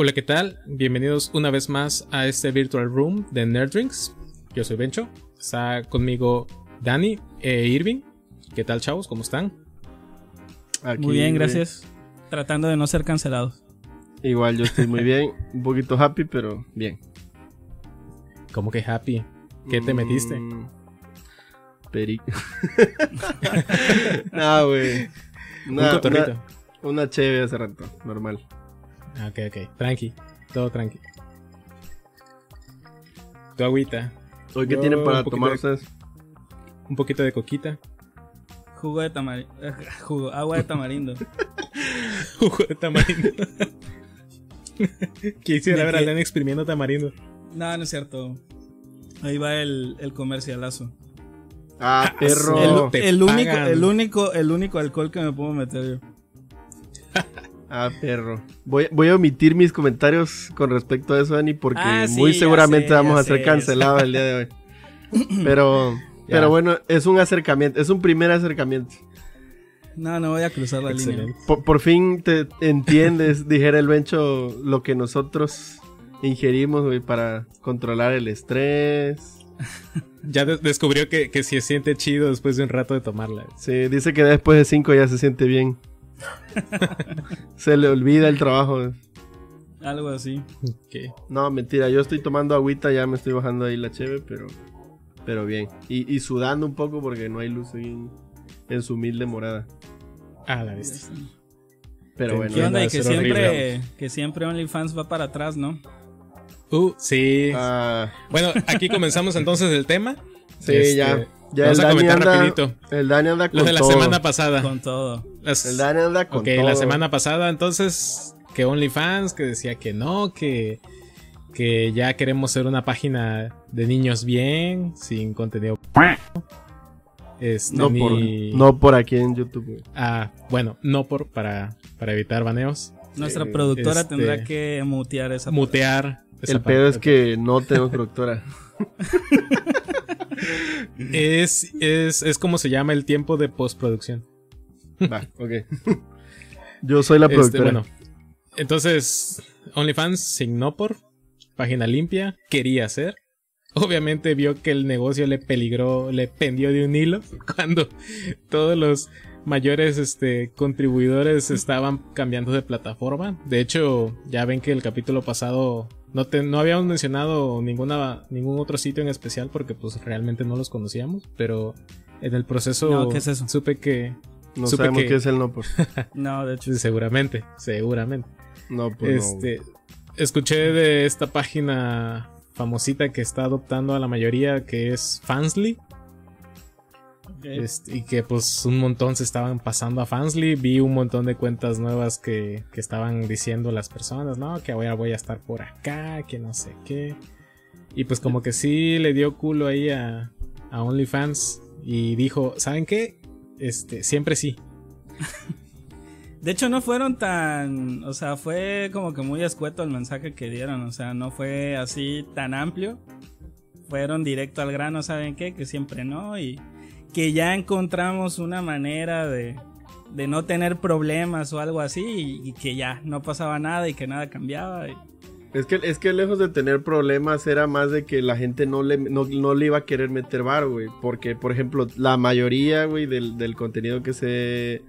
Hola, ¿qué tal? Bienvenidos una vez más a este Virtual Room de Nerdrinks. Yo soy Bencho. Está conmigo Dani e Irving. ¿Qué tal, chavos? ¿Cómo están? Aquí, muy bien, gracias. Tratando de no ser cancelados. Igual yo estoy muy bien. Un poquito happy, pero bien. ¿Cómo que happy? ¿Qué te metiste? Mm, Peri. no, güey. Un cotorrito. Una, una chévere hace rato, normal. Ah, ok, ok. Tranqui. Todo tranqui. Tu agüita. ¿Hoy qué tienen para tomar ustedes? Un poquito de coquita. Jugo de tamarindo. Jugo, agua de tamarindo. Jugo de tamarindo. Quisiera ver a Len exprimiendo tamarindo. No, no es cierto. Ahí va el, el comercialazo. Ah, perro. El, el único, el, único, el único alcohol que me puedo meter yo. Ah, perro. Voy, voy, a omitir mis comentarios con respecto a eso, Dani, porque Ah, muy seguramente sé, vamos a ser cancelados el día de hoy. Pero, pero bueno, es un acercamiento, es un primer acercamiento. No, no voy a cruzar la línea. Excelente. Por, por fin te entiendes, dijera el Bencho, lo que nosotros ingerimos, güey, para controlar el estrés. Ya de- descubrió que, que se siente chido después de un rato de tomarla. Sí, dice que después de cinco ya se siente bien. Se le olvida el trabajo. Algo así. No, mentira, yo estoy tomando agüita, ya me estoy bajando ahí la cheve, pero, pero bien. Y, y sudando un poco porque no hay luz en, en su humilde morada. Ah, la viste. Pero bueno, ¿Qué onda? Y que siempre, horrible. que siempre OnlyFans va para atrás, ¿no? Uh, sí. Ah, Bueno, aquí comenzamos entonces el tema. sí, Este, ya. Ya vamos el a Dani comentar anda, rapidito. el Dani anda con Lo de la todo. semana pasada. Con todo. Las- El Dani anda con ok, todo. la semana pasada, entonces, que OnlyFans, que decía que no, que, que ya queremos ser una página de niños bien, sin contenido. Este, No por, no por aquí en YouTube, güey. Ah, bueno, no por para, para evitar baneos. Nuestra productora este- tendrá que mutear esa Mutear. esa El pedo es que no tenemos productora. Es, es, es como se llama el tiempo de postproducción. Va, ok. Yo soy la Este, productora. bueno, entonces, OnlyFans signó por página limpia, quería hacer. Obviamente vio que el negocio le peligró, le pendió de un hilo cuando todos los mayores este, contribuidores estaban cambiando de plataforma. De hecho, ya ven que el capítulo pasado no, te- no habíamos mencionado ninguna, ningún otro sitio en especial porque pues realmente no los conocíamos, pero en el proceso No, ¿qué es eso? supe que... no supe sabemos que- qué es el no por. No, de hecho. Seguramente, seguramente. No, pues este, escuché de esta página famosita que está adoptando a la mayoría, que es Fansly, Este, y que pues un montón se estaban pasando a Fansly. Vi un montón de cuentas nuevas que, que estaban diciendo las personas, no, que ahora voy a estar por acá, que no sé qué. Y pues como que sí le dio culo ahí a, a OnlyFans y dijo, ¿saben qué? Este, siempre sí. De hecho, no fueron tan. O sea, fue como que muy escueto el mensaje que dieron. O sea, no fue así tan amplio. Fueron directo al grano, ¿saben qué? Que siempre no. Y que ya encontramos una manera de, de no tener problemas o algo así. Y, y que ya no pasaba nada y que nada cambiaba. y- Es que, es que lejos de tener problemas era más de que la gente no le, no, no le iba a querer meter bar, güey. Porque, por ejemplo, la mayoría, güey, del, del contenido que se,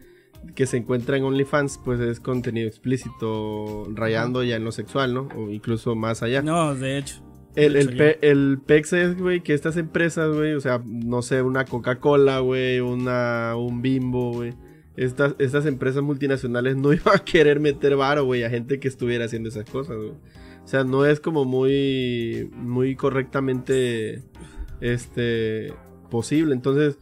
que se encuentra en OnlyFans, pues es contenido explícito, rayando ya en lo sexual, ¿no? O incluso más allá. No, de hecho. El, el, pe- el PEX es, güey, que estas empresas, güey, o sea, no sé, una Coca-Cola, güey, una, un Bimbo, güey. Estas, estas empresas multinacionales no iban a querer meter varo, güey, a gente que estuviera haciendo esas cosas, güey. O sea, no es como muy, muy correctamente, este, posible. Entonces,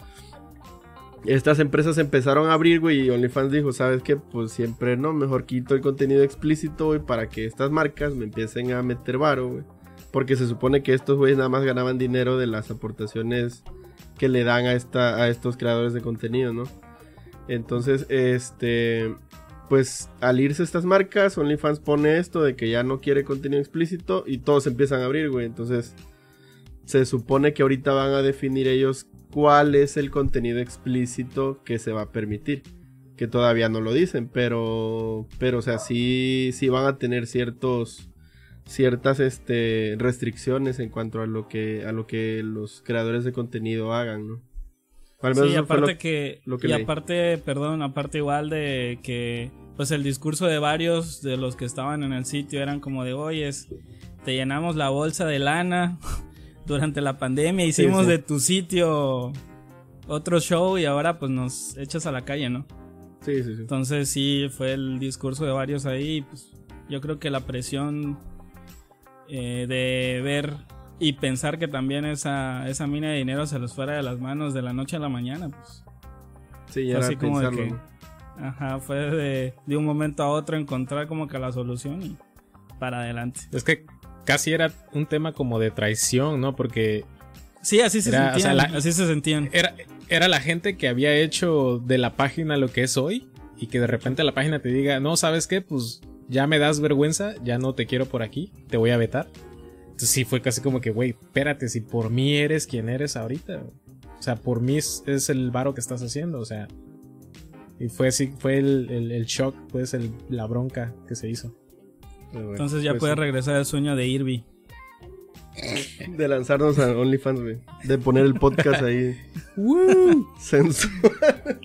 estas empresas empezaron a abrir, güey, y OnlyFans dijo, ¿sabes qué? Pues siempre no, mejor quito el contenido explícito, güey, para que estas marcas me empiecen a meter varo, güey. Porque se supone que estos güeyes nada más ganaban dinero de las aportaciones que le dan a, esta, a estos creadores de contenido, ¿no? Entonces, este, pues al irse estas marcas, OnlyFans pone esto de que ya no quiere contenido explícito y todos empiezan a abrir, güey. Entonces, se supone que ahorita van a definir ellos cuál es el contenido explícito que se va a permitir. que todavía no lo dicen, pero, pero, o sea, sí, sí van a tener ciertos, ciertas, este, restricciones en cuanto a lo que, a lo que los creadores de contenido hagan, ¿no? Al menos sí, aparte que, y aparte, perdón, aparte igual de que, pues el discurso de varios de los que estaban en el sitio eran como de, oye, te llenamos la bolsa de lana durante la pandemia, hicimos de tu sitio otro show y ahora pues nos echas a la calle, ¿no? Sí, sí, sí. Entonces sí, fue el discurso de varios ahí. Pues, yo creo que la presión eh, de ver y pensar que también esa, esa mina de dinero se los fuera de las manos de la noche a la mañana, pues. Sí, ya así como de que. Ajá, fue de, de un momento a otro encontrar como que la solución y para adelante. Es que casi era un tema como de traición, ¿no? Porque Sí, así se sentían. así se sentían. Era, era la gente que había hecho de la página lo que es hoy y que de repente la página te diga, no, ¿sabes qué? Pues ya me das vergüenza, ya no te quiero por aquí, te voy a vetar. Entonces sí fue casi como que, güey, espérate, si por mí eres quien eres ahorita. O sea, por mí es, el varo que estás haciendo, o sea. Y fue así, fue el, shock, pues el, la bronca que se hizo. Entonces ya pues puede regresar el sueño de Irby. De lanzarnos a OnlyFans, güey. De poner el podcast ahí. Censura.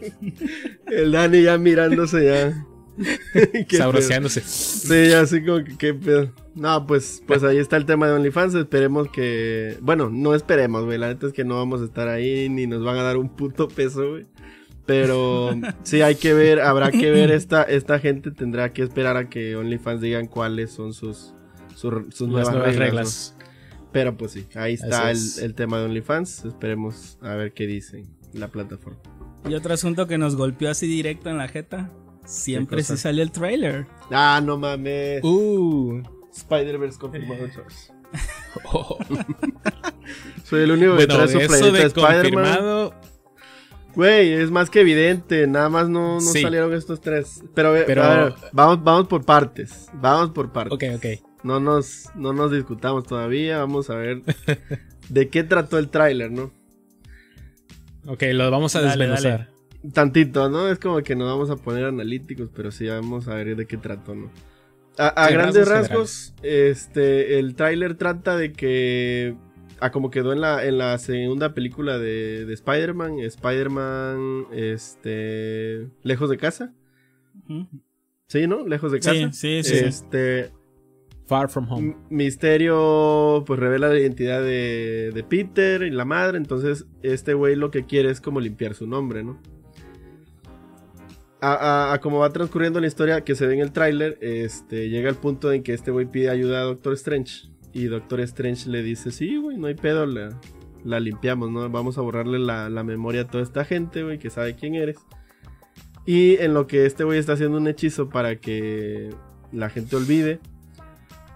El Dani ya mirándose ya. Sabroseándose. Sí, así como que qué pedo. No, pues, pues ahí está el tema de OnlyFans. Esperemos que. Bueno, no esperemos, güey. La neta es que no vamos a estar ahí ni nos van a dar un puto peso, güey. Pero sí hay que ver, habrá que ver esta, esta gente tendrá que esperar a que OnlyFans digan cuáles son sus, sus, nuevas, reglas. Pero pues sí, ahí está el, tema de OnlyFans. Esperemos a ver qué dice la plataforma. Y otro asunto que nos golpeó así directo en la jeta. Siempre se sale el trailer. Ah, no mames. Uh. Spider-Verse confirmado. oh. Soy el único que trae su playeta de Spider-Man. Güey, es más que evidente. Nada más no, no salieron estos tres. Pero, Pero... A ver, vamos, vamos por partes. Vamos por partes. Ok, ok. No nos, no nos discutamos todavía. Vamos a ver de qué trató el tráiler, ¿no? Ok, lo vamos a desmenuzar. Tantito, ¿no? Es como que nos vamos a poner analíticos, pero sí vamos a ver de qué trató, ¿no? A, grandes rasgos, este, el tráiler trata de que, a como quedó en la, en la segunda película de, de Spider-Man, Spider-Man, este, lejos de casa. Sí, ¿no? Lejos de casa. Sí, sí, sí. Este, Far From Home. Misterio pues revela la identidad de, Peter y la madre, entonces este güey lo que quiere es como limpiar su nombre, ¿no? A, como va transcurriendo la historia que se ve en el tráiler, este, llega el punto en que este güey pide ayuda a Doctor Strange. Y Doctor Strange le dice, sí, güey, no hay pedo, la, la limpiamos, ¿no? Vamos a borrarle la, la memoria a toda esta gente, güey, que sabe quién eres. Y en lo que este güey está haciendo un hechizo para que la gente olvide,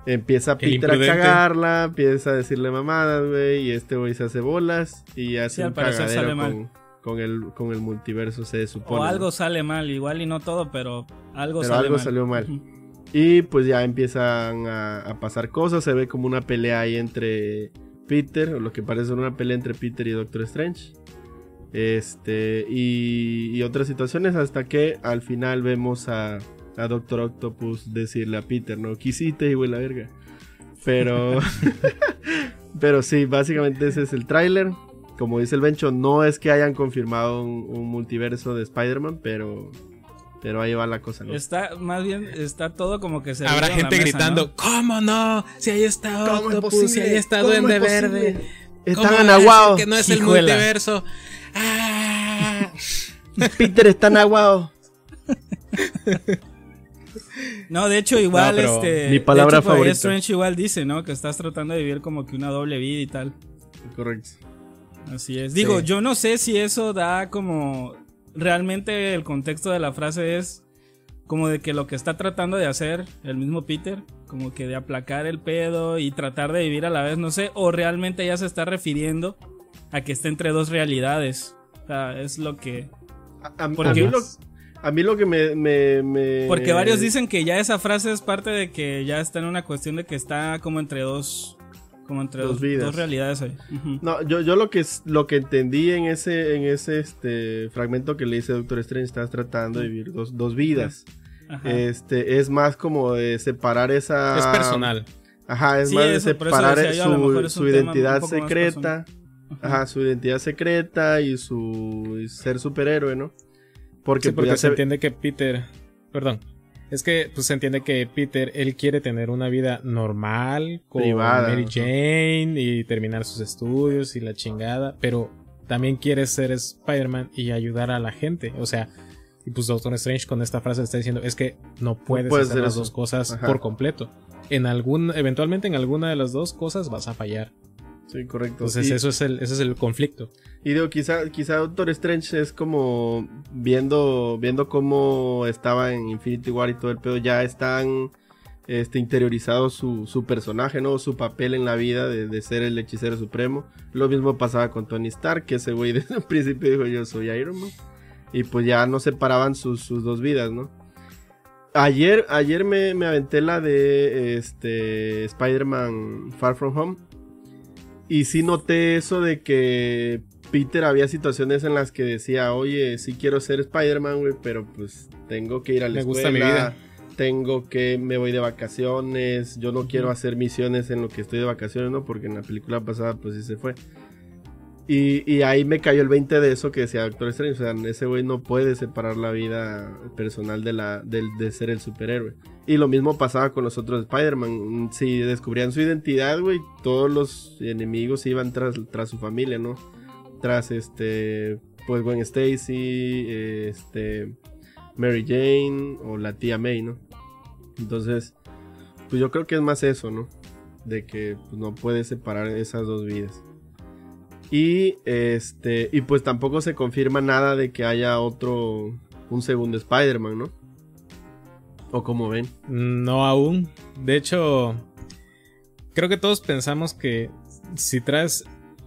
Empieza Peter a cagarla, empieza a decirle mamadas, güey, y este güey se hace bolas y hace un cagadero con, con, el, con el multiverso, se supone. O algo sale mal, igual y no todo, pero algo pero algo salió mal. Y pues ya empiezan a, pasar cosas, se ve como una pelea ahí entre Peter, o lo que parece una pelea entre Peter y Doctor Strange. Este, y otras situaciones hasta que al final vemos a, a Doctor Octopus decirle a Peter, ¿no? Quisiste, güey, la verga. Pero. pero sí, básicamente ese es el tráiler. Como dice el Bencho, no es que hayan confirmado un, multiverso de Spider-Man, pero. Pero ahí va la cosa, ¿no? Está, más bien, está todo como que se. Habrá gente gritando, ¿cómo no? Si ahí está Octopus, si ahí está Duende Verde. Están aguados. Que no es el multiverso. Ah. Peter está aguado. No, de hecho, igual, este. Mi palabra favorita. Strange igual dice, ¿no? Que estás tratando de vivir como que una doble vida y tal. Correcto. Así es. Digo, yo no sé si eso da como. Realmente el contexto de la frase es como de que lo que está tratando de hacer el mismo Peter, como que de aplacar el pedo y tratar de vivir a la vez, no sé, o realmente ya se está refiriendo a que está entre dos realidades. O sea, es lo que. A, a mí lo que me, Porque varios dicen que ya esa frase es parte de que ya está en una cuestión de que está como entre dos Como entre Dos dos, vidas. dos realidades ahí. No, yo, yo lo que es- lo que entendí en ese, en ese este fragmento que le dice Doctor Strange, estás tratando de vivir dos, dos vidas. Ajá. Este, es más como de separar esa. Es personal. Ajá, es Sí, más de separar decía su, su identidad secreta. Ajá, su identidad secreta y su y ser superhéroe, ¿no? Porque, Sí, pues, porque ya se se- entiende que Peter. Perdón. Es que pues, se entiende que Peter, él quiere tener una vida normal, con Privada, Mary. Jane y terminar sus estudios y la chingada, pero también quiere ser Spider-Man y ayudar a la gente. O sea, y pues Doctor Strange con esta frase está diciendo, es que no puedes puedes hacer hacer las eso. dos cosas Ajá. por completo. En algún, eventualmente en alguna de las dos cosas vas a fallar. Sí, correcto. Entonces y, eso es el, ese es el conflicto. y digo, quizá, quizá Doctor Strange es como viendo, viendo cómo estaba en Infinity War y todo el pedo, ya están este, interiorizado su, su personaje, ¿no? Su papel en la vida de, de ser el hechicero supremo. Lo mismo pasaba con Tony Stark, que ese güey desde un principio dijo yo soy Iron Man. Y pues ya no separaban sus, sus dos vidas, ¿no? Ayer, ayer me, me aventé la de este Spider-Man Far From Home. Y sí noté eso de que Peter había situaciones en las que decía, oye, sí quiero ser Spider-Man, güey, pero pues tengo que ir a la Me escuela. gusta mi vida. Tengo que, me voy de vacaciones. Yo no quiero hacer misiones en lo que estoy de vacaciones, ¿no? Porque en la película pasada, pues sí se fue. Y, ahí me cayó el 20 de eso que decía Doctor Strange. O sea, ese güey no puede separar la vida personal de, la, del- de ser el superhéroe. Y lo mismo pasaba con los otros Spider-Man. Si descubrían su identidad, güey, todos los enemigos iban tras, tras su familia, ¿no? Tras este, pues Gwen Stacy, este, Mary Jane o la tía May, ¿no? Entonces, pues yo creo que es más eso, ¿no? De que pues, no puedes separar esas dos vidas. Y este, y pues tampoco se confirma nada de que haya otro, un segundo Spider-Man, ¿no? O como ven. No aún. De hecho, creo que todos pensamos que si traes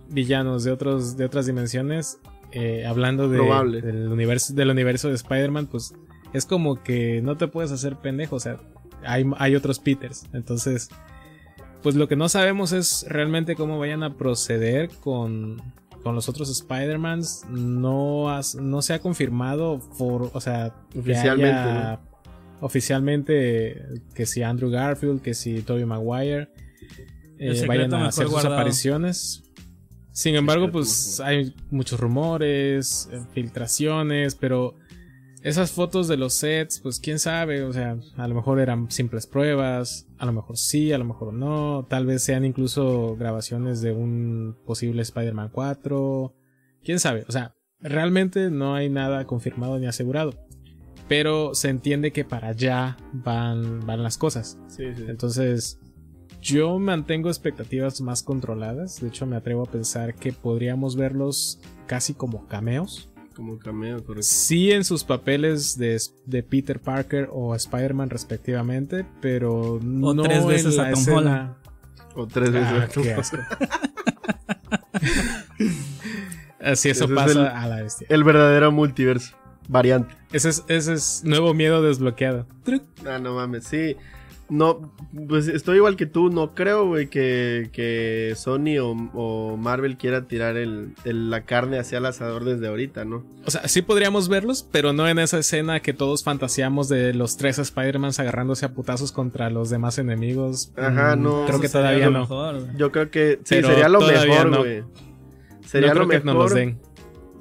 villanos de otros de otras dimensiones, eh, hablando de- del universo del universo de Spider-Man, pues es como que no te puedes hacer pendejo. O sea, hay, hay otros Peters. Entonces, pues lo que no sabemos es realmente cómo vayan a proceder con, con los otros Spider-Mans. No, has- no se ha confirmado por, o sea, que Oficialmente, haya- oficialmente que si Andrew Garfield, que si Tobey Maguire eh, vayan a hacer sus apariciones. Sin embargo, pues hay muchos rumores, eh, filtraciones, pero esas fotos de los sets, pues quién sabe, o sea, a lo mejor eran simples pruebas, a lo mejor sí, a lo mejor no, tal vez sean incluso grabaciones de un posible Spider-Man 4, quién sabe, o sea, realmente no hay nada confirmado ni asegurado, pero se entiende que para allá van, van las cosas. Sí, sí. Entonces, yo mantengo expectativas más controladas. De hecho, me atrevo a pensar que podríamos verlos casi como cameos. Como cameo, correcto. Sí en sus papeles de, de Peter Parker o Spider-Man respectivamente, pero no tres veces en a Tom escena- Holland. O tres veces. Ah, qué asco. Así eso Ese es pasa el- a la bestia. El verdadero multiverso. Variante. Ese es, ese es nuevo miedo desbloqueado. Ah, no mames, sí. No, pues estoy igual que tú. No creo, güey, que, que Sony o, o Marvel quiera tirar el, el- la carne hacia el asador desde ahorita, ¿no? O sea, sí podríamos verlos, pero no en esa escena que todos fantaseamos de los tres Spider-Mans agarrándose a putazos contra los demás enemigos. Ajá, Mm, no. Creo que todavía lo no. mejor. Yo creo que sí, sería lo mejor, no. güey. Sería no lo creo que mejor. no nos den.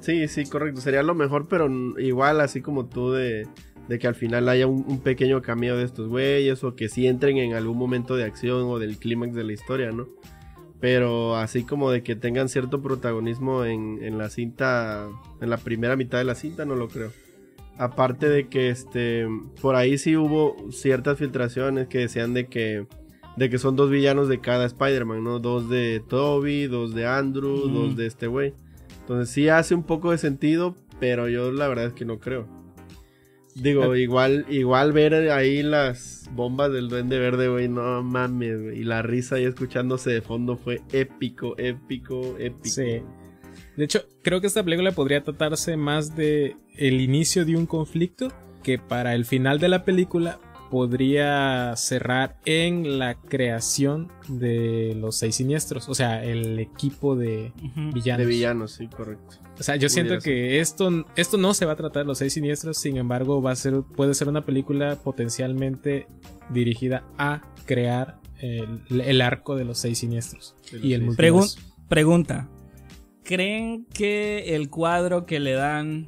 Sí, sí, correcto. Sería lo mejor, pero igual así como tú de, de que al final haya un, un pequeño cameo de estos güeyes o que sí entren en algún momento de acción o del clímax de la historia, ¿no? Pero así como de que tengan cierto protagonismo en, en la cinta, en la primera mitad de la cinta, no lo creo. Aparte de que este, por ahí sí hubo ciertas filtraciones que decían de que, de que son dos villanos de cada Spider-Man, ¿no? Dos de Toby, dos de Andrew, Mm. dos de este güey. Entonces sí hace un poco de sentido, pero yo la verdad es que no creo. Digo, igual, igual ver ahí las bombas del Duende Verde, güey, no mames, güey. Y la risa ahí escuchándose de fondo fue épico, épico, épico. Sí. De hecho, creo que esta película podría tratarse más de el inicio de un conflicto que para el final de la película podría cerrar en la creación de los seis siniestros, o sea, el equipo de villanos. De villanos, sí, correcto. O sea, yo siento que esto, esto no se va a tratar de los seis siniestros, sin embargo, va a ser, puede ser una película potencialmente dirigida a crear el, el arco de los seis siniestros los y el seis multiverso. Pregunta. ¿Creen que el cuadro que le dan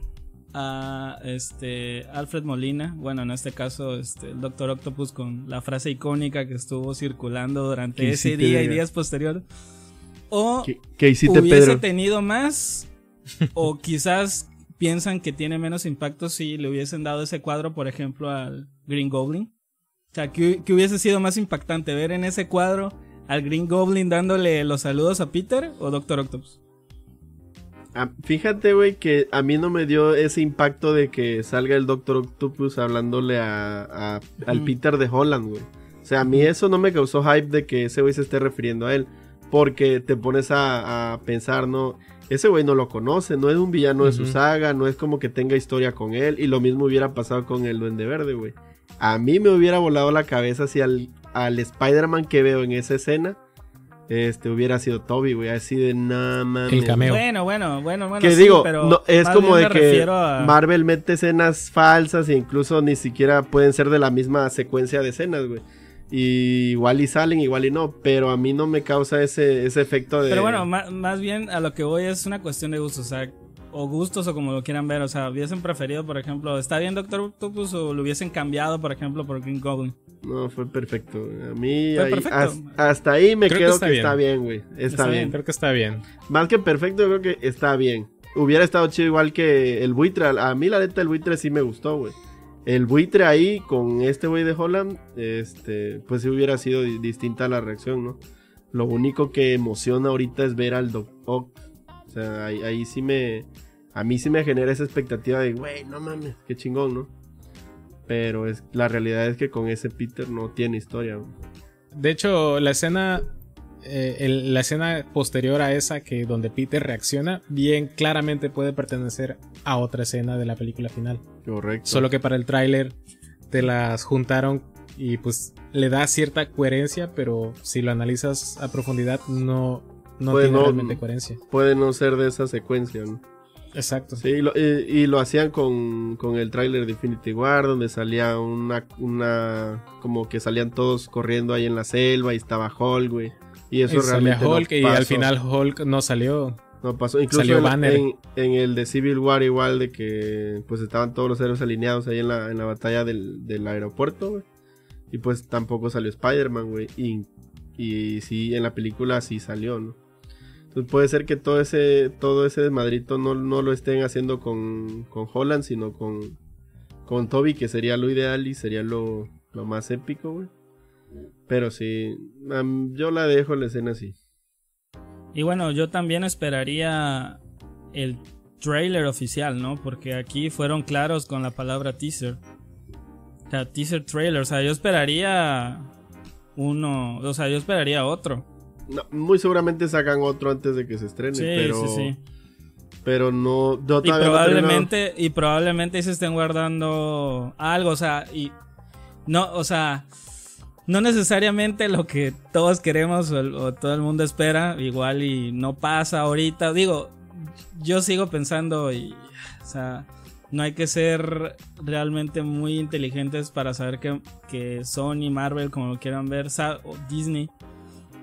a este Alfred Molina, bueno, en este caso este, el Doctor Octopus con la frase icónica que estuvo circulando durante ese día y días posteriores, o ¿Qué, qué hiciste, hubiese Pedro? tenido más, o quizás piensan que tiene menos impacto si le hubiesen dado ese cuadro, por ejemplo, al Green Goblin. O sea, que, que hubiese sido más impactante ver en ese cuadro al Green Goblin dándole los saludos a Peter o Doctor Octopus. Ah, fíjate, güey, que a mí no me dio ese impacto de que salga el Doctor Octopus hablándole a, a- al. Peter de Holland, güey. O sea, a mí eso no me causó hype de que ese güey se esté refiriendo a él. Porque te pones a, a pensar, ¿no? Ese güey no lo conoce, no es un villano de su saga, no es como que tenga historia con él. Y lo mismo hubiera pasado con el Duende Verde, güey. A mí me hubiera volado la cabeza si al, al Spider-Man que veo en esa escena este hubiera sido Toby, güey. Así de nada mames. El cameo. Bueno, bueno, bueno, bueno. Que sí, digo, pero no, es más como de que a- Marvel mete escenas falsas e incluso ni siquiera pueden ser de la misma secuencia de escenas, güey. Y igual y salen, igual y no, pero a mí no me causa ese, ese efecto de... Pero bueno, ma- más bien a lo que voy es una cuestión de gustos, o sea, o gustos o como lo quieran ver, o sea, hubiesen preferido, por ejemplo, ¿está bien Doctor Octopus o lo hubiesen cambiado, por ejemplo, por Green Goblin? No, fue perfecto. A mí Fue ahí- perfecto. has- hasta ahí me Creo que quedo está que bien. está bien, güey. Está, Está bien. bien. Creo que está bien. Más que perfecto, yo creo que está bien. Hubiera estado chido igual que el buitre. A mí la neta el buitre sí me gustó, güey. El buitre ahí con este güey de Holland, este, pues sí hubiera sido di- distinta la reacción, ¿no? Lo único que emociona ahorita es ver al Doc Ock. O sea, ahí, ahí sí me... A mí sí me genera esa expectativa de, güey, no mames, qué chingón, ¿no? Pero es, la realidad es que con ese Peter no tiene historia. güey. De hecho, la escena. eh, el- la escena posterior a esa que donde Peter reacciona, bien claramente puede pertenecer a otra escena de la película final. Correcto. Solo que para el tráiler te las juntaron y pues le da cierta coherencia, pero si lo analizas a profundidad no, no Pues tiene no- realmente coherencia. Puede no ser de esa secuencia, ¿no? Exacto. Sí, y lo, y- y lo hacían con, con el tráiler de Infinity War, donde salía una, una... Como que salían todos corriendo ahí en la selva y estaba Hulk, güey. Y eso Y realmente no Hulk y al final Hulk no salió. No pasó. Incluso salió en, Banner. en- en el de Civil War igual de que pues estaban todos los héroes alineados ahí en la, en la batalla del, del aeropuerto, güey. Y pues tampoco salió Spider-Man, güey. Y, y sí, en la película sí salió, ¿no? Entonces puede ser que todo ese, todo ese desmadrito no, no lo estén haciendo con, con Holland, sino con, con Toby, que sería lo ideal y sería lo, lo más épico, güey. Pero sí, yo la dejo la escena así. Y bueno, yo también esperaría el trailer oficial, ¿no? Porque aquí fueron claros con la palabra teaser. O sea, teaser trailer. O sea, yo esperaría uno. O sea, yo esperaría otro. No, muy seguramente sacan otro antes de que se estrene, Sí, pero, sí, sí. pero no, Y todavía no probablemente, y probablemente se estén guardando algo, o sea, y no, o sea, no necesariamente lo que todos queremos o, todo el mundo espera, igual y no pasa ahorita. Digo, yo sigo pensando y, o sea, no hay que ser realmente muy inteligentes para saber que, que Sony, Marvel, como lo quieran ver, o Disney,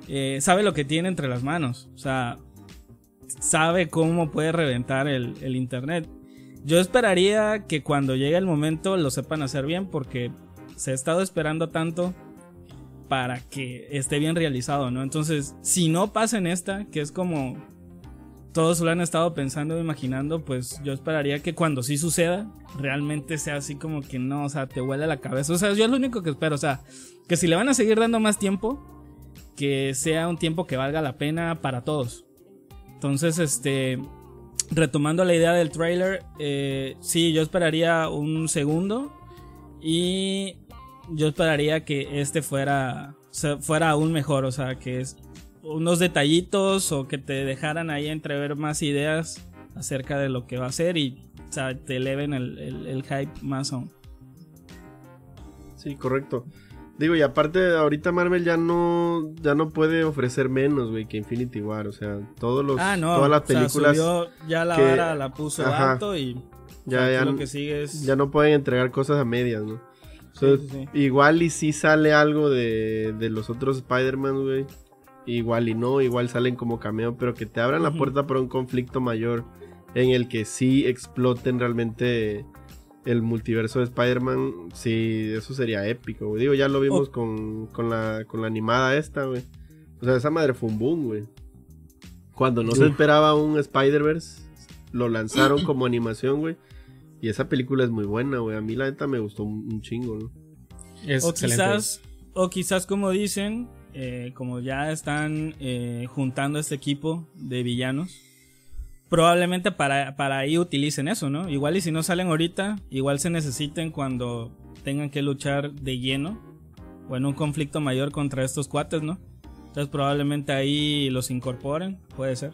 eh, sabe lo que tiene entre las manos. O sea, sabe cómo puede reventar el, internet. Yo esperaría que cuando llegue el momento lo sepan hacer bien porque se ha estado esperando tanto para que esté bien realizado, ¿no? Entonces, si no pasa en esta, que es como todos lo han estado pensando e imaginando, pues yo esperaría que cuando sí suceda, realmente sea así como que no, o sea, te huele la cabeza. O sea, yo es lo único que espero, o sea, que si le van a seguir dando más tiempo, que sea un tiempo que valga la pena para todos. Entonces, este, retomando la idea del trailer, eh, sí, yo esperaría un segundo y yo esperaría que este fuera, fuera aún mejor, o sea, que es unos detallitos o que te dejaran ahí entrever más ideas acerca de lo que va a ser y o sea, te eleven el, el- el hype más aún. Sí, correcto. Digo, y aparte, ahorita Marvel ya no, ya no puede ofrecer menos, güey, que Infinity War. O sea, todos los, Ah, no. todas las o sea, películas subió ya la que- vara la puso Ajá. alto y ya, ya, lo que sigue es. ya no pueden entregar cosas a medias, ¿no? Sí, So, sí, sí. Igual y si sale algo de, de los otros Spider-Man, güey. Igual y no, igual salen como cameo, pero que te abran la puerta para un conflicto mayor en el que sí exploten realmente el multiverso de Spider-Man. Sí, eso sería épico, güey. Digo, ya lo vimos Oh. con, con, la, con la animada esta, güey. O sea, esa madre fue un boom, güey. Cuando no se esperaba un Spider-Verse, lo lanzaron como animación, güey. Y esa película es muy buena, güey. A mí la neta me gustó un, un chingo, ¿no? Es O excelente. quizás, o quizás como dicen, eh, como ya están eh, juntando este equipo de villanos, probablemente para, para ahí utilicen eso, ¿no? Igual y si no salen ahorita, igual se necesiten cuando tengan que luchar de lleno o en un conflicto mayor contra estos cuates, ¿no? Entonces probablemente ahí los incorporen, puede ser.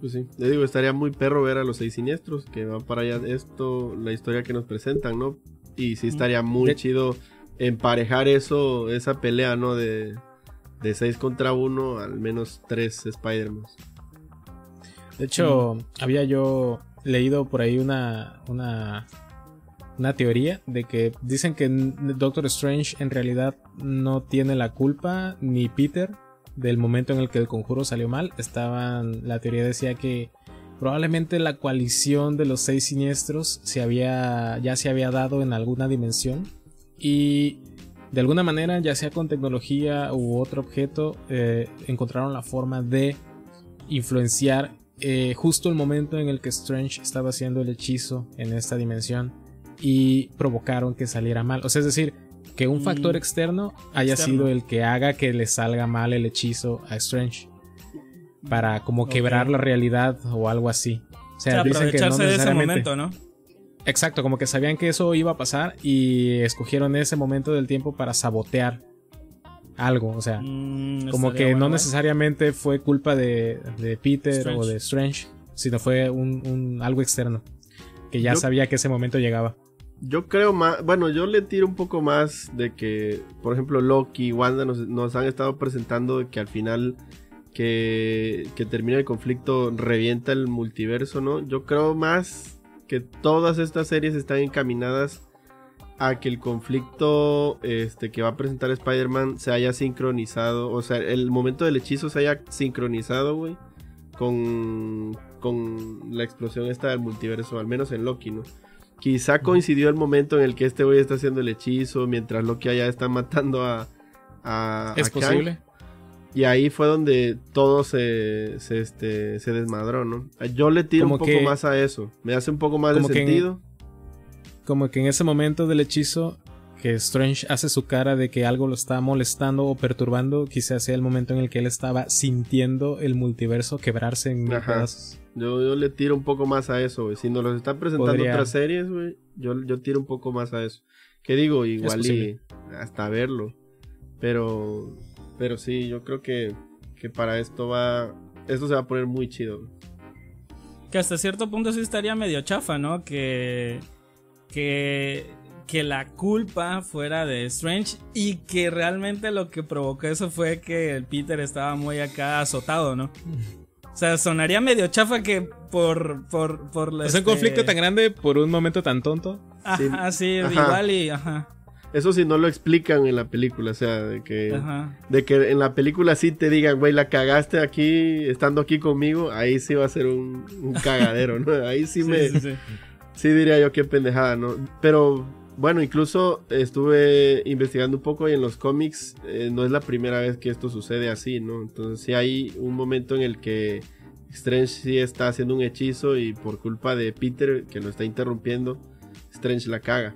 Pues sí, le digo, estaría muy perro ver a los seis siniestros, que va para allá esto, la historia que nos presentan, ¿no? Y sí estaría muy De- chido emparejar eso, esa pelea, ¿no? De, de seis contra uno, al menos tres Spider-Man. De hecho, había yo leído por ahí una, una, una teoría de que dicen que Doctor Strange en realidad no tiene la culpa, ni Peter, del momento en el que el conjuro salió mal. Estaban, la teoría decía que probablemente la coalición de los seis siniestros se había, ya se había dado en alguna dimensión y de alguna manera, ya sea con tecnología u otro objeto, eh, encontraron la forma de influenciar eh, justo el momento en el que Strange estaba haciendo el hechizo en esta dimensión y provocaron que saliera mal. O sea, es decir, que un Mm, factor externo haya externo. sido el que haga que le salga mal el hechizo a Strange. Para como quebrar la realidad o algo así. O O sea, dicen que no de ese momento, ¿no? Exacto, como que sabían que eso iba a pasar y escogieron ese momento del tiempo para sabotear algo. O sea, Mm, como que no bueno, ¿eh? necesariamente fue culpa de, de Peter Strange. o de Strange, sino fue un, un- algo externo. Que ya Yo- sabía que ese momento llegaba. Yo creo más, bueno, yo le tiro un poco más de que, por ejemplo, Loki y Wanda nos, nos han estado presentando que al final que, que termina el conflicto revienta el multiverso, ¿no? Yo creo más que todas estas series están encaminadas a que el conflicto este, que va a presentar Spider-Man se haya sincronizado, o sea, el momento del hechizo se haya sincronizado, güey, con, con la explosión esta del multiverso, al menos en Loki, ¿no? Quizá coincidió el momento en el que este güey está haciendo el hechizo, mientras Loki allá está matando a... a ¿Es a Kang. posible? Y ahí fue donde todo se, se, este, se desmadró, ¿no? Yo le tiro Como un poco que- más a eso. Me hace un poco más de que en- sentido. Como que en ese momento del hechizo, que Strange hace su cara de que algo lo está molestando o perturbando, quizás sea el momento en el que él estaba sintiendo el multiverso quebrarse en mil Ajá. pedazos. Yo, yo le tiro un poco más a eso, güey. Si nos los están presentando Podría- otras series, güey, yo, yo tiro un poco más a eso. Que digo, igual y hasta verlo. Pero, pero sí, yo creo que, que para esto va, esto se va a poner muy chido. güey. Que hasta cierto punto sí estaría medio chafa, ¿no? Que. Que. Que la culpa fuera de Strange y que realmente lo que provocó eso fue que el Peter estaba muy acá azotado, ¿no? O sea, sonaría medio chafa que por. por, por la, Es un este- conflicto tan grande por un momento tan tonto. Ajá, sí, Ajá. igual y. Ajá. Eso sí no lo explican en la película, o sea, de que, Ajá. de que en la película sí te digan, güey, la cagaste aquí, estando aquí conmigo, ahí sí va a ser un, un cagadero, ¿no? Ahí sí, Sí, me, sí, sí. Sí diría yo qué pendejada, ¿no? Pero bueno, incluso estuve investigando un poco y en los cómics eh, no es la primera vez que esto sucede así, ¿no? Entonces sí hay un momento en el que Strange sí está haciendo un hechizo y por culpa de Peter que lo está interrumpiendo, Strange la caga.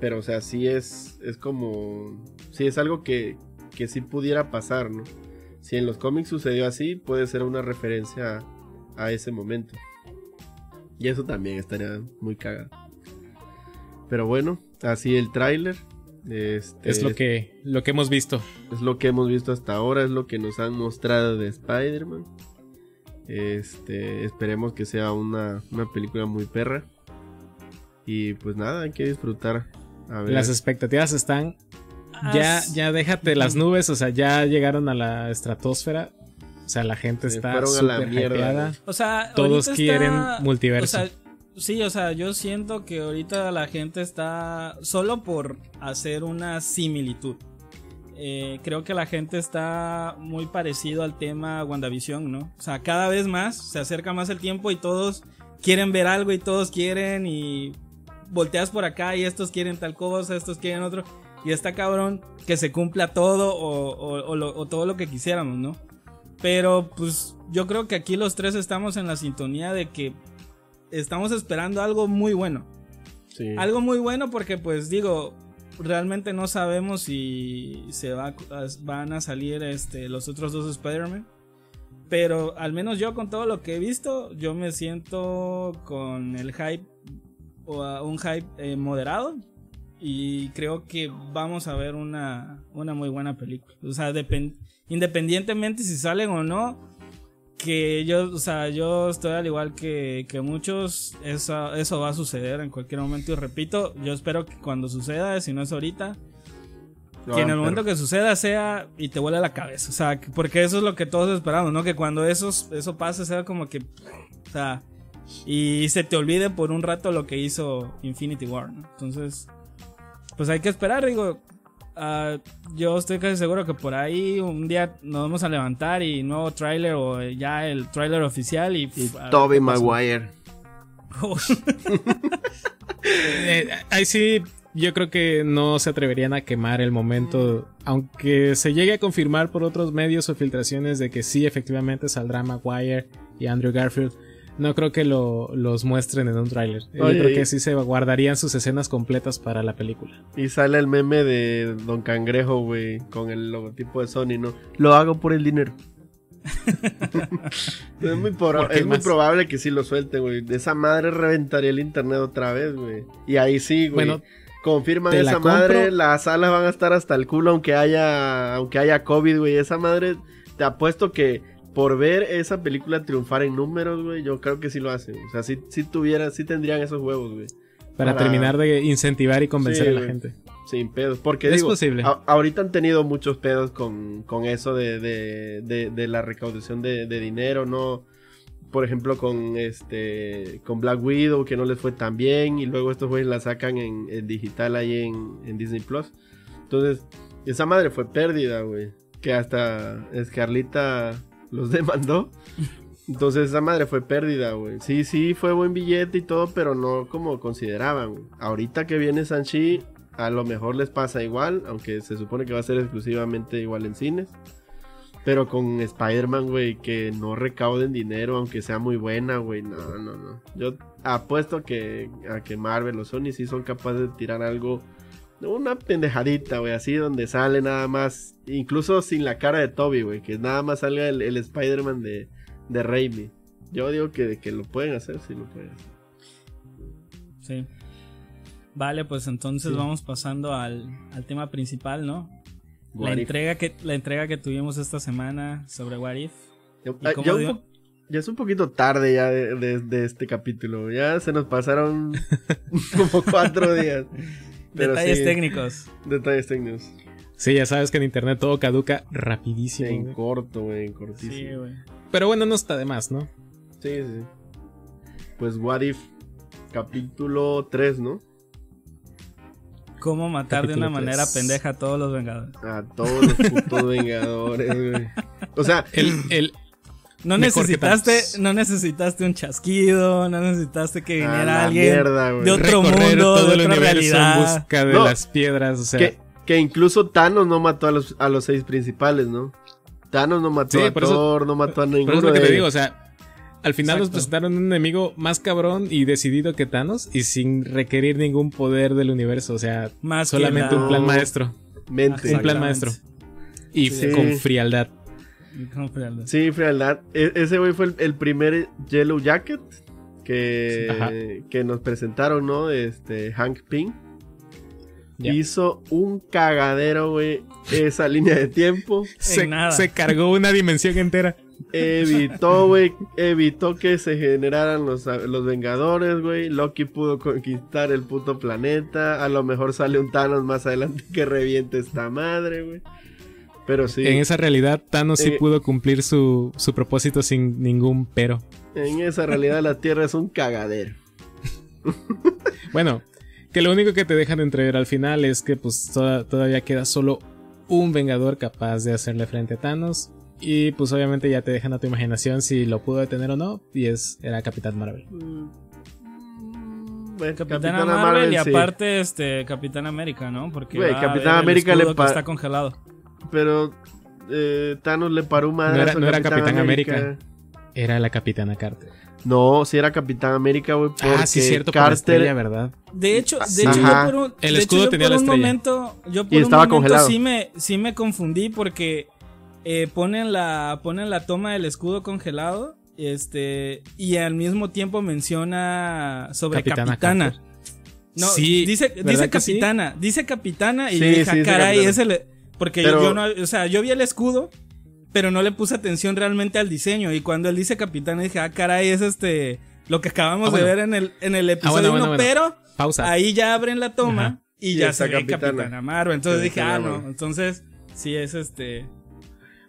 Pero o sea, sí es, es como... Sí es algo que, que sí pudiera pasar, ¿no? Si en los cómics sucedió así, puede ser una referencia a, a ese momento. Y eso también estaría muy cagado. Pero bueno, así el tráiler. Este, Es lo que, lo que hemos visto. es lo que hemos visto hasta ahora, es lo que nos han mostrado de Spider-Man. Este, esperemos que sea una, una película muy perra. Y pues nada, hay que disfrutar A ver. Las expectativas están. Ya, ya déjate las nubes, o sea, ya llegaron a la estratosfera. O sea, la gente Se está súper hypeada. O sea, Todos quieren está- multiverso. O sea, sí, o sea, yo siento que ahorita la gente está solo por hacer una similitud. Eh, creo que la gente está muy parecido al tema WandaVision, ¿no? O sea, cada vez más se acerca más el tiempo y todos quieren ver algo y todos quieren y volteas por acá y estos quieren tal cosa, estos quieren otro. Y está cabrón que se cumpla todo o, o- o lo- o todo lo que quisiéramos, ¿no? Pero pues yo creo que aquí los tres estamos en la sintonía de que estamos esperando algo muy bueno. Sí. Algo muy bueno porque pues digo, realmente no sabemos si se va, van a salir este, los otros dos Spider-Man. Pero al menos yo con todo lo que he visto, yo me siento con el hype o a un hype eh, moderado. Y creo que vamos a ver una, una muy buena película. O sea, depen- independientemente si salen o no, que yo, o sea, yo estoy al igual que, que muchos, eso, eso va a suceder en cualquier momento. Y repito, yo espero que cuando suceda, si no es ahorita, que en el momento que suceda sea y te vuela la cabeza. O sea, que- porque eso es lo que todos esperamos, ¿no? Que cuando eso, eso pase sea como que, o sea, y se te olvide por un rato lo que hizo Infinity War, ¿no? Entonces, pues hay que esperar, digo. Ah, yo estoy casi seguro que por ahí un día nos vamos a levantar y nuevo tráiler o ya el tráiler oficial y, Toby. Maguire. Eh, ahí sí, yo creo que no se atreverían a quemar el momento, aunque se llegue a confirmar por otros medios o filtraciones de que sí, efectivamente saldrá Maguire y Andrew Garfield. No creo que lo- los muestren en un tráiler. Yo creo que sí se guardarían sus escenas completas para la película. Y sale el meme de Don Cangrejo, güey, con el logotipo de Sony, ¿no? Lo hago por el dinero. es muy, probable que sí lo suelten, güey. De esa madre reventaría el internet otra vez, güey. Y ahí sí, güey. Bueno, Confirman la esa madre, las salas van a estar hasta el culo aunque haya aunque haya COVID, güey. Esa madre, te apuesto que por ver esa película triunfar en números, güey, yo creo que sí lo hacen. O sea, sí, sí tuviera, sí tendrían esos huevos, güey. para, para- terminar de incentivar y convencer Sí, a la güey. gente. Sin pedos. Porque Es digo, posible. a- ahorita han tenido muchos pedos con, con eso de, de, de- de la recaudación de, dinero, ¿no? Por ejemplo, con este con Black Widow, que no les fue tan bien, y luego estos güeyes la sacan en, en digital ahí en, en Disney Plus. Entonces, esa madre fue pérdida, güey. Que hasta Scarlita los demandó. Entonces esa madre fue pérdida, güey. Sí, sí, fue buen billete y todo, pero no como consideraban. Ahorita que viene Sanchi, a lo mejor les pasa igual, aunque se supone que va a ser exclusivamente igual en cines. Pero con Spider-Man, güey, que no recauden dinero, aunque sea muy buena, güey. No, no, no. Yo apuesto que, a que Marvel o Sony sí son capaces de tirar algo, una pendejadita, güey, así donde sale nada más, incluso sin la cara de Toby, güey, que nada más salga el, el Spider-Man de, de Raimi. Yo digo que, que lo pueden hacer, sí lo pueden hacer. Sí. Vale, pues entonces Sí. vamos pasando al, al tema principal, ¿no? La if. entrega, que, la entrega que tuvimos esta semana sobre What If. Ya, ¿Y ah, cómo dio? ya es un poquito tarde ya de, de- de este capítulo. Ya se nos pasaron como cuatro días. Pero Detalles sí, técnicos. Detalles técnicos. Sí, ya sabes que en internet todo caduca rapidísimo. En güey. corto, güey, en Sí, cortísimo. güey. Pero bueno, no está de más, ¿no? Sí, sí. Pues What If, capítulo 3, ¿no? ¿Cómo matar de una manera pendeja a todos los Vengadores? A todos los putos vengadores, güey. O sea, El, el, No necesitaste, no necesitaste un chasquido, no necesitaste que a viniera alguien mierda, de otro recorrer mundo, todo de el otra universo realidad. en busca de No. las piedras, o sea, que, que incluso Thanos no mató a los, a los seis principales, ¿no? Thanos no mató Sí, a eso- Thor, no mató a Pero ninguno es lo que de te ellos. digo, o sea, al final nos presentaron un enemigo más cabrón y decidido que Thanos y sin requerir ningún poder del universo, o sea, Más solamente la- un plan maestro, Mente. un plan maestro y Sí. con frialdad. Sí, frialdad. E- ese güey fue el, el primer Yellow Jacket que, que nos presentaron, ¿no? Este, Hank Pym. Ya. Hizo un cagadero, güey, esa línea de tiempo. Se, nada. se cargó una dimensión entera. Evitó, güey, evitó que se generaran los, los Vengadores, güey. Loki pudo conquistar el puto planeta. A lo mejor sale un Thanos más adelante que reviente esta madre, güey. Pero sí, En esa realidad, Thanos sí Eh, pudo cumplir su, su propósito sin ningún pero. en esa realidad la Tierra es un cagadero. Bueno, que lo único que te dejan entrever al final es que pues toda- todavía queda solo un Vengador capaz de hacerle frente a Thanos. Y pues obviamente ya te dejan a tu imaginación si lo pudo detener o no. Y es era Capitán Marvel. Mm, Bueno, Capitana, Marvel, y sí. aparte este Capitán América, ¿no? Porque a Capitán América le está congelado. Pero eh, Thanos le paró madre No era- no era Capitán América. Era la Capitana Carter. No, sí era Capitán América, güey. Ah, sí, cierto, por la Carter. estrella, ¿verdad? De hecho, de hecho yo por un, El escudo hecho, yo tenía por la un estrella. momento, yo por Y un estaba momento congelado. sí me, sí me confundí porque eh, ponen la, ponen la toma del escudo congelado, este, y al mismo tiempo menciona sobre Capitana Capitana. No, Sí, dice, ¿verdad dice sí? Capitana, dice Capitana y Sí, dije, sí, "Ah, dice caray, es el porque Pero- yo no, o sea, yo vi el escudo, pero no le puse atención realmente al diseño y cuando él dice Capitana dije, "Ah, caray, es este lo que acabamos Ah, bueno. de ver en el en el episodio bueno, 1, bueno, bueno. pero Pausa. Ahí ya abren la toma Ajá. y ya se ve Capitana. Capitana Marvel. Entonces dije, ah, no. Entonces, sí es este.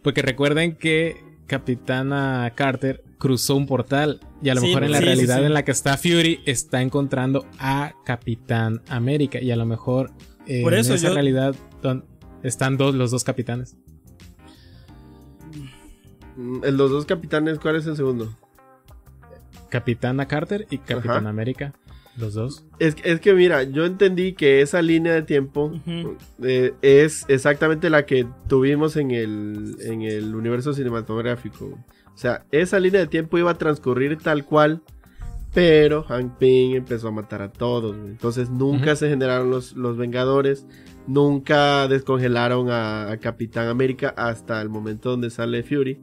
Porque recuerden que Capitana Carter cruzó un portal. Y a lo Sí, mejor en la sí, realidad sí. en la que está Fury está encontrando a Capitán América. Y a lo mejor eh, Por eso en esa yo- realidad don- están dos, los dos capitanes. Mm, el- Los dos capitanes, ¿cuál es el segundo? Capitana Carter y Capitán Ajá. América. Los dos. Es, es que mira, yo entendí que esa línea de tiempo eh, es exactamente la que tuvimos en el, en el universo cinematográfico. O sea, esa línea de tiempo iba a transcurrir tal cual, pero Hank Pym empezó a matar a todos. güey. Entonces nunca se generaron los, los Vengadores, nunca descongelaron a, a Capitán América hasta el momento donde sale Fury.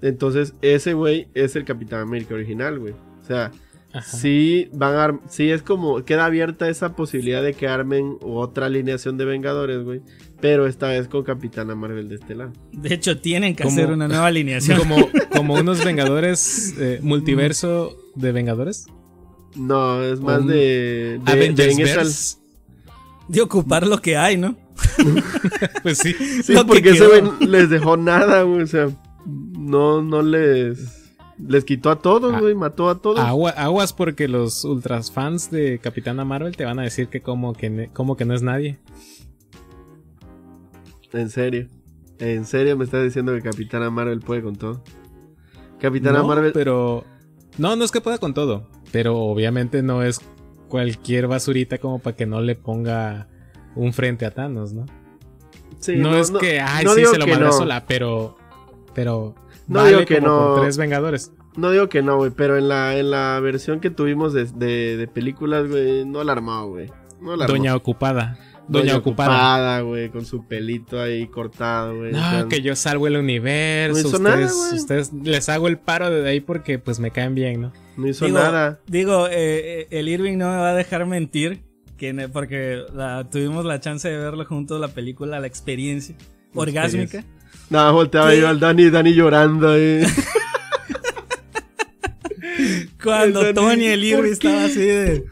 Entonces ese güey es el Capitán América original, güey. O sea, Ajá. Sí, van a, sí es como, queda abierta esa posibilidad de que armen otra alineación de Vengadores, güey. Pero esta vez con Capitana Marvel de este lado. De hecho, tienen que Como- hacer una nueva alineación. Como, como unos Vengadores, eh, multiverso de Vengadores. No, es más Un de, de, Avengers. De ocupar lo que hay, ¿no? Pues sí. Sí, que porque ese les dejó nada, güey. O sea, no, no les. Les quitó a todos, Ah. güey. Mató a todos. Agua- aguas porque los ultras fans de Capitana Marvel te van a decir que como que, como que no es nadie. En serio. En serio me estás diciendo que Capitana Marvel puede con todo. Capitana no, Marvel. pero no, no es que pueda con todo, pero obviamente no es cualquier basurita como para que no le ponga un frente a Thanos, ¿no? sí, no, es que ay no sí se lo no. sola, pero pero No vale digo que como no. con tres Vengadores. No digo que no, güey, pero en la, en la versión que tuvimos de, de, de películas, güey, no la armó, güey. No la. Doña ocupada, Doña, ocupada. güey, con su pelito ahí cortado, güey. No, o sea, que yo salvo el universo. No hizo ustedes, nada, güey. ustedes les hago el paro de ahí porque pues me caen bien, ¿no? No hizo digo, nada. Digo, eh, eh, el Irving no me va a dejar mentir. Que ne- porque la- tuvimos la chance de verlo juntos, la película, la experiencia orgásmica. Nada, volteaba ¿Qué? yo al Dani, Dani llorando ahí. Cuando Dani, Tony el ¿por estaba así de.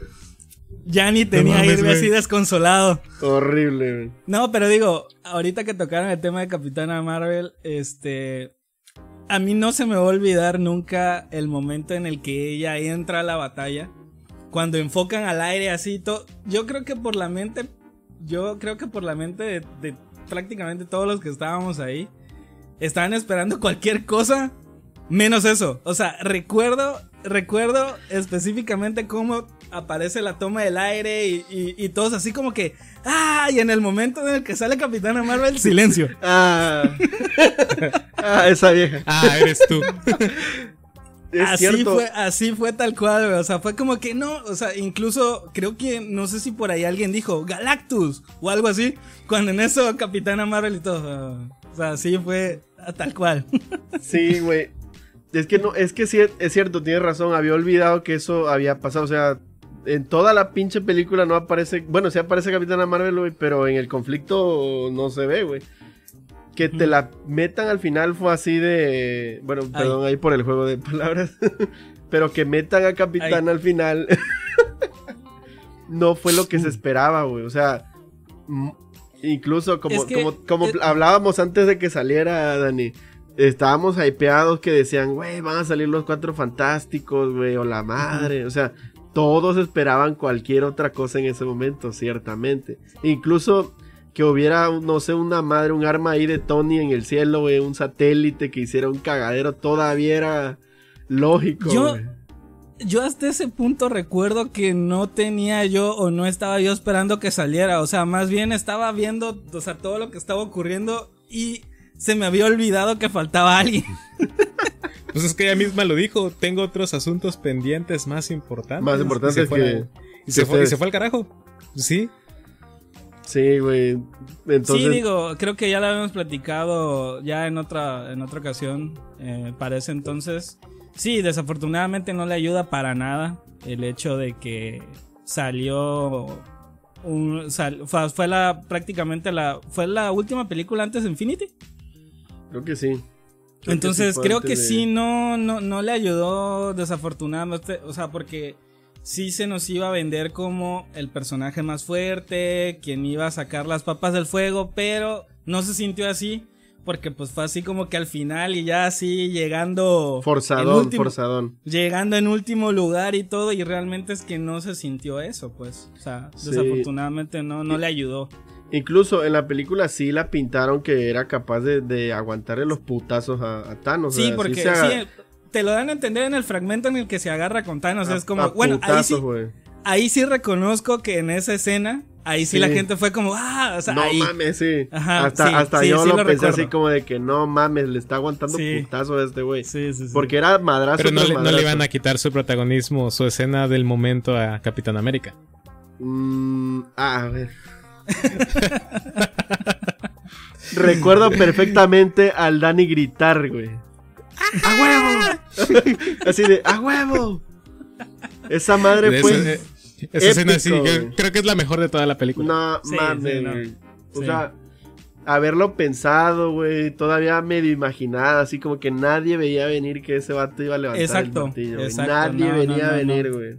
Ya ni tenía mames, güey. así desconsolado. Horrible, güey. No, pero digo, ahorita que tocaron el tema de Capitana Marvel, este. A mí no se me va a olvidar nunca el momento en el que ella entra a la batalla. Cuando enfocan al aire así, todo. Yo creo que por la mente. Yo creo que por la mente de, de prácticamente todos los que estábamos ahí. Estaban esperando cualquier cosa. Menos eso. O sea, recuerdo. Recuerdo específicamente cómo aparece la toma del aire y, y- y todos así como que. ¡Ah! Y en el momento en el que sale Capitana Marvel, silencio. Ah. ah, esa vieja. Ah, eres tú. Es así cierto. fue, así fue tal cual. O sea, fue como que no, o sea, incluso creo que no sé si por ahí alguien dijo Galactus o algo así. Cuando en eso Capitana Marvel y todo. o sea, sí fue tal cual. Sí, güey. Es que no, es que sí, es cierto, tienes razón. Había olvidado que eso había pasado. O sea, en toda la pinche película no aparece. Bueno, sí aparece Capitana Marvel, güey, pero en el conflicto no se ve, güey. Que te Mm. la metan al final fue así de. Bueno, perdón ahí por el juego de palabras. pero que metan a Capitana Ay. al final. no fue lo que se esperaba, güey. O sea. Incluso como, Es que- como, como es- hablábamos antes de que saliera, Dani. Estábamos hypeados que decían, güey, van a salir los cuatro fantásticos, güey, o la madre. O sea, todos esperaban cualquier otra cosa en ese momento, ciertamente. Incluso que hubiera, no sé, una madre, un arma ahí de Tony en el cielo, güey, un satélite que hiciera un cagadero, todavía era lógico. Yo- güey. Yo hasta ese punto recuerdo que no tenía yo o no estaba yo esperando que saliera. O sea, más bien estaba viendo, o sea, todo lo que estaba ocurriendo y se me había olvidado que faltaba alguien. Pues es que ella misma lo dijo, tengo otros asuntos pendientes más importantes. Más importantes Y se fue que- y se, fue, y se fue al carajo. Sí. Sí, güey. Entonces, Sí, digo, creo que ya lo habíamos platicado ya en otra, en otra ocasión. eh, para ese entonces. Sí, desafortunadamente no le ayuda para nada el hecho de que salió. Un, sal- fue, fue la prácticamente la fue la última película antes de Infinity. creo que sí. Creo que Entonces sí creo que de- sí no, no, no le ayudó desafortunadamente, o sea, porque sí se nos iba a vender como el personaje más fuerte, quien iba a sacar las papas del fuego, pero no se sintió así, porque pues fue así como que al final y ya así llegando... Forzadón, último- forzadón. Llegando en último lugar y todo, y realmente es que no se sintió eso, pues. O sea, Sí. desafortunadamente no, no le ayudó. Incluso en la película sí la pintaron que era capaz de, de aguantarle los putazos a, a Thanos. o Sí, sea, porque sí, te lo dan a entender en el fragmento en el que se agarra con Thanos. a- es como, bueno, ahí sí, ahí sí reconozco que en esa escena, ahí sí, Sí. la gente fue como, ah, o sea, no ahí. mames, sí. Ajá, hasta sí, hasta sí, yo sí lo, lo pensé recuerdo. así como de que no mames, le está aguantando Sí. putazo a este güey. Sí, sí, sí. Porque era madrazo. Pero no le, no le madrazo. iban a quitar su protagonismo, su escena del momento a Capitán América. Mm, ah, a ver. Recuerdo perfectamente al Dani gritar, güey. ¡A huevo! Así de, ¡a huevo! Esa madre De fue. eh, esa escena sí, épico, creo, que es la mejor de toda la película. No, Sí, mames, sí, no. güey. O Sí. sea, haberlo pensado, güey, todavía medio imaginada, así como que nadie veía venir que ese vato iba a levantar Exacto, el martillo, exacto, Nadie no, venía no, a venir, güey.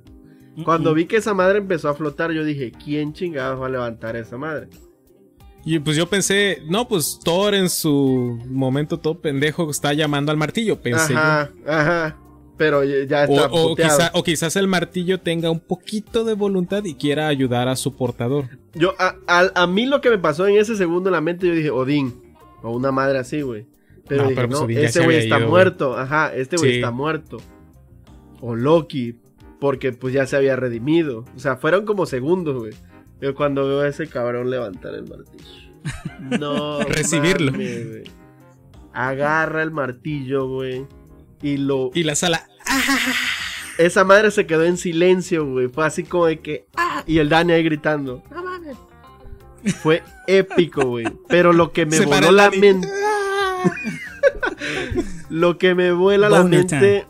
Cuando vi que esa madre empezó a flotar, yo dije, ¿quién chingados va a levantar esa madre? Y pues yo pensé, no, pues Thor en su momento todo pendejo está llamando al martillo, pensé Ajá, ajá. Pero ya está O, o puteado. quizá- o quizás el martillo tenga un poquito de voluntad y quiera ayudar a su portador. Yo, a, a- a mí lo que me pasó en ese segundo en la mente, yo dije, Odín. O una madre así, güey. Pero No, dije, pero pues no, ese se güey está ido, muerto. Ajá, este güey Sí. está muerto. O Loki. Porque pues ya se había redimido. O sea, fueron como segundos, güey. Yo cuando veo a ese cabrón levantar el martillo. No. Recibirlo. Agarra el martillo, güey. Y lo. Y la sala, Esa madre se quedó en silencio, güey. Fue así como de que. ¡Ah! Y el Dani ahí gritando. No mames. Fue épico, güey. Pero lo que me Se voló la mente. lo que me vuela la mente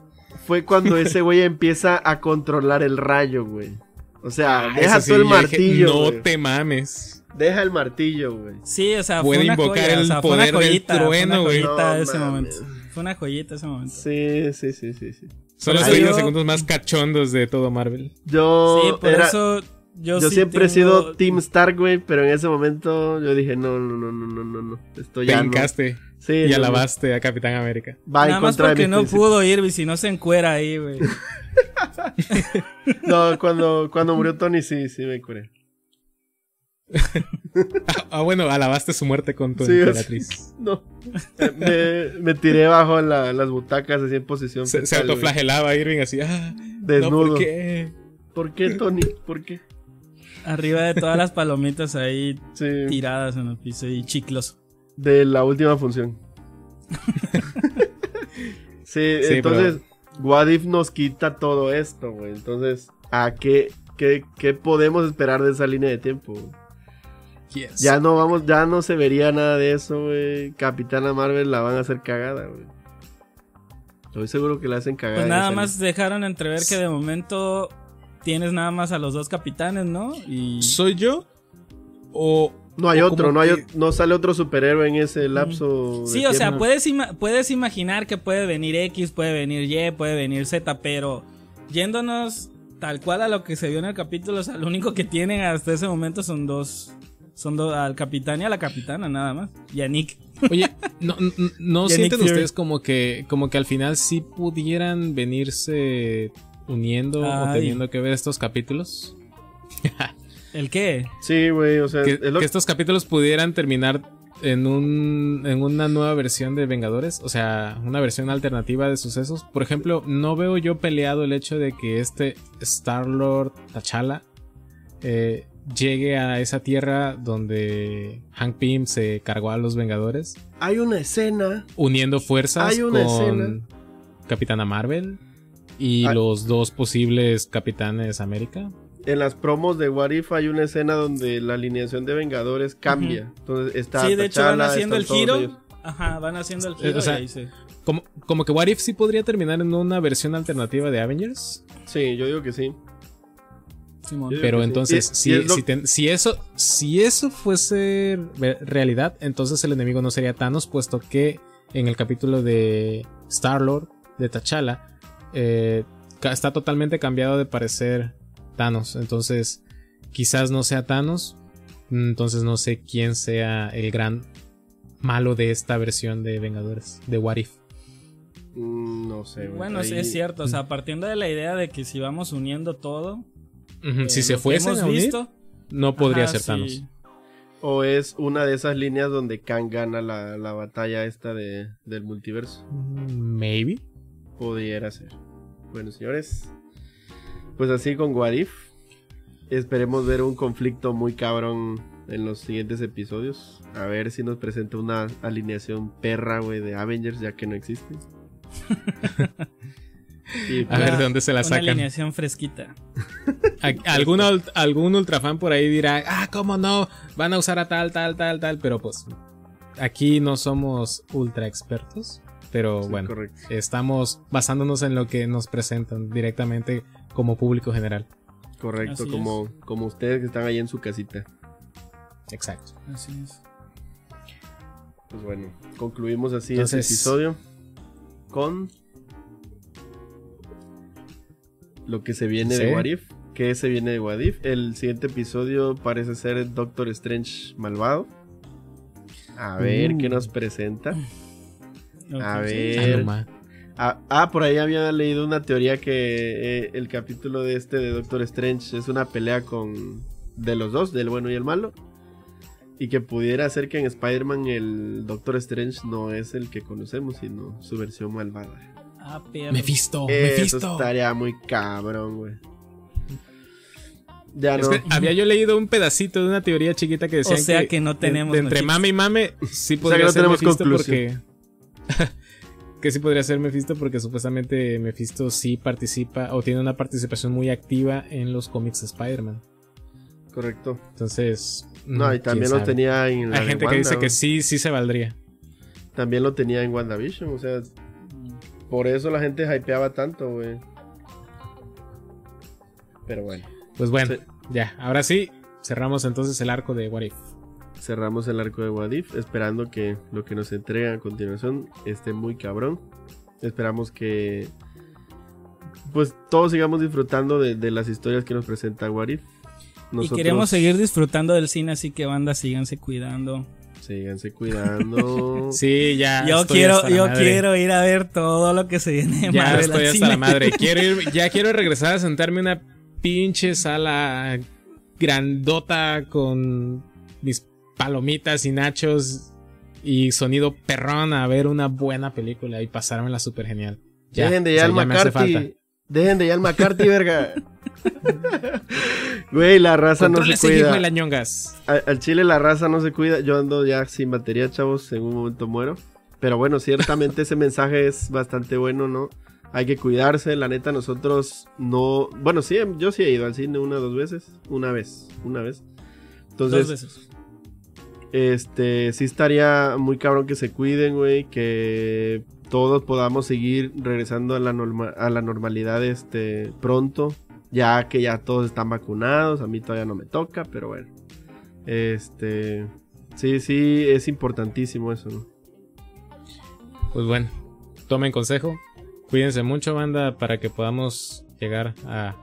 fue cuando ese güey empieza a controlar el rayo, güey. O sea, Ah, deja eso sí, tú el dije, martillo. no te mames. Deja el martillo, güey. Sí, o sea, Puede fue una invocar joya, el o sea, fue poder una del joyita, fue trueno, güey. No ese momento. Fue una joyita ese momento. Sí, sí, sí, sí, sí. Son los Ahí 30 yo- segundos más cachondos de todo Marvel. Yo, sí, por era- eso yo, yo sí siempre he sido Team Stark, güey, pero en ese momento yo dije, no, no, no, no, no, no, no. Esto Te ya no. hincaste Sí, y no, no. alabaste a Capitán América. Va Nada más porque no pudo ir, si no se encuera ahí, güey. No, cuando, cuando murió Tony, sí, sí me curé. Ah, ah, bueno, alabaste su muerte con tu Sí, es- emperatriz. No. Me, me tiré bajo la- las butacas así en posición. Se, autoflagelaba Irving así. Ah, Desnudo. No, ¿por qué? ¿Por qué, Tony? ¿Por qué? Arriba de todas las palomitas ahí Sí. tiradas en el piso y chiclos. De la última función. sí, Sí, entonces, What If nos quita todo esto, güey. Entonces, ¿a qué, qué, qué podemos esperar de esa línea de tiempo? Yes. Ya no vamos, ya no se vería nada de eso, güey. Capitana Marvel la van a hacer cagada, güey. Estoy seguro que la hacen cagada. Pues nada más dejaron entrever que de momento tienes nada más a los dos capitanes, ¿no? Y ¿Soy yo? ¿O No hay O otro, no, hay, que- no sale otro superhéroe en ese lapso. de Sí, o sea, puedes, ima- puedes imaginar que puede venir X, puede venir Y, puede venir Z, pero yéndonos tal cual a lo que se vio en el capítulo, o sea, lo único que tienen hasta ese momento son dos. Son dos, al capitán y a la capitana, nada más. Y a Nick. Oye, ¿no, sienten Nick Fury. ustedes como que, como que al final sí pudieran venirse uniendo o teniendo que ver estos capítulos? ¿El qué? Sí, güey, o sea, Que, es lo que estos capítulos pudieran terminar en, un, en una nueva versión de Vengadores, o sea, una versión alternativa de sucesos. Por ejemplo, no veo yo peleado el hecho de que este Star-Lord T'Challa eh, llegue a esa tierra donde Hank Pym se cargó a los Vengadores, Hay una escena. uniendo fuerzas Hay una con escena. Capitana Marvel y los dos posibles Capitanes América. En las promos de What If hay una escena donde la alineación de Vengadores cambia. Entonces está sí, de hecho van haciendo el giro. ellos. Ajá, van haciendo el Eh, giro o sea, y ahí se- Como, como que What If sí podría terminar en una versión alternativa de Avengers. Sí, yo digo que sí. Simón. Pero sí. entonces, si, y es lo- si, ten- si eso, si eso fuese re- realidad, entonces el enemigo no sería Thanos, puesto que en el capítulo de Star-Lord, de T'Challa, eh, está totalmente cambiado de parecer Thanos. Entonces, quizás no sea Thanos. Entonces no sé quién sea el gran malo de esta versión de Vengadores, de What If. Mm, no sé, güey. Bueno, sí es cierto, o sea, partiendo de la idea de que si vamos uniendo todo, Ujú, eh, si se hemos a unir, visto, no podría ajá, ser sí. Thanos. O es una de esas líneas donde Kang gana la, la batalla esta de, del multiverso. Mm, Maybe. Pudiera ser. Bueno, señores. Pues así con What If. Esperemos ver un conflicto muy cabrón en los siguientes episodios. A ver si nos presenta una alineación perra, güey, de Avengers, ya que no existe. Y, A pues, ver de dónde se la Una sacan. alineación fresquita. A- Alguna, ult- algún ultrafan por ahí dirá, ah, cómo no, van a usar a tal, tal, tal, tal, pero pues aquí no somos ultra expertos, pero sí, bueno, correcto. estamos basándonos en lo que nos presentan directamente como público general. Correcto, Así como, como ustedes que están ahí en su casita. Exacto. Así es. Pues bueno, concluimos así Entonces- este episodio con lo que se viene Sí. de What If. ¿Qué se viene de What If? El siguiente episodio parece ser Doctor Strange malvado. A ver Uh. qué nos presenta. A sí. ver. Ah, Eh, no ma. Ah, ah, por ahí había leído una teoría que eh, el capítulo de este de Doctor Strange es una pelea con de los dos, del bueno y el malo. Y que pudiera ser que en Spider-Man el Doctor Strange no es el que conocemos, sino su versión malvada. Ah, perro. Mephisto, Eso Mephisto. estaría muy cabrón, güey. Ya Es no. que había yo leído un pedacito de una teoría chiquita que decía O sea que no tenemos de, entre mame y mame sí que podría no ser tenemos Mephisto conclusión. porque que sí podría ser Mephisto porque supuestamente Mephisto sí participa o tiene una participación muy activa en los cómics de Spider-Man. Correcto. Entonces, No, y mm, también quién lo sabe. tenía en la Hay gente que dice que sí, sí se valdría. También lo tenía en WandaVision, o sea, por eso la gente hypeaba tanto, güey. Pero bueno. Pues bueno, Sí. ya, ahora sí, cerramos entonces el arco de What If. cerramos el arco de Wadif, esperando que lo que nos entrega a continuación esté muy cabrón. Esperamos que pues todos sigamos disfrutando de, de las historias que nos presenta Wadif. Y queremos seguir disfrutando del cine, así que banda, síganse cuidando. Síganse cuidando. Sí, ya. yo quiero, yo madre. quiero ir a ver todo lo que se viene de Ya Marvel estoy hasta cine. la madre. Quiero ir- ya quiero regresar a sentarme en una pinche sala grandota con mis palomitas y nachos y sonido perrón a ver una buena película y pasármela súper genial. Ya, Dejen de o sea, al ya me hace falta. McCarthy. Dejen de ir al McCarthy, verga. Güey, la raza no se cuida. de la ñongas. Al, al chile la raza no se cuida. Yo ando ya sin batería, chavos. En un momento muero. Pero bueno, ciertamente ese mensaje es bastante bueno, ¿no? Hay que cuidarse. La neta, nosotros no. Bueno, sí, yo sí he ido al cine una o dos veces. Una vez, una vez. Entonces, Dos veces. este, sí estaría muy cabrón que se cuiden, güey, que todos podamos seguir regresando a la, norma- a la normalidad este, pronto. Ya que ya todos están vacunados, a mí todavía no me toca, pero bueno. Este, sí, sí, es importantísimo eso, ¿no? Pues bueno, tomen consejo, cuídense mucho, banda, para que podamos llegar a,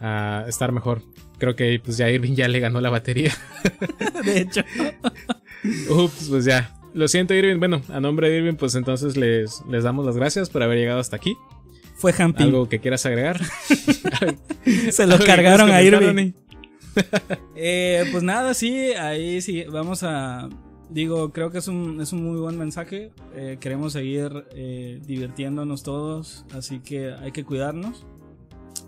a estar mejor. Creo que pues ya Irving ya le ganó la batería. De hecho. Ups, pues ya. Lo siento, Irving. Bueno, a nombre de Irving, pues entonces les, les damos las gracias por haber llegado hasta aquí. Fue Hamping. ¿Algo que quieras agregar? Se lo ¿Algo que cargaron a Irving. Eh, pues nada, sí, ahí sí, vamos a... Digo, creo que es un, es un muy buen mensaje. Eh, queremos seguir eh, divirtiéndonos todos, así que hay que cuidarnos.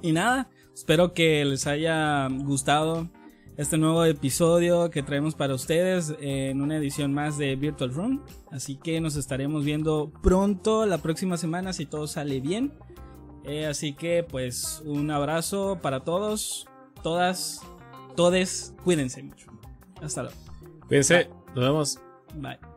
Y nada, espero que les haya gustado este nuevo episodio que traemos para ustedes en una edición más de Virtual Room. Así que nos estaremos viendo pronto la próxima semana si todo sale bien. Eh, así que pues un abrazo para todos, todas, todes, cuídense mucho. Hasta luego. Cuídense, nos vemos. Bye.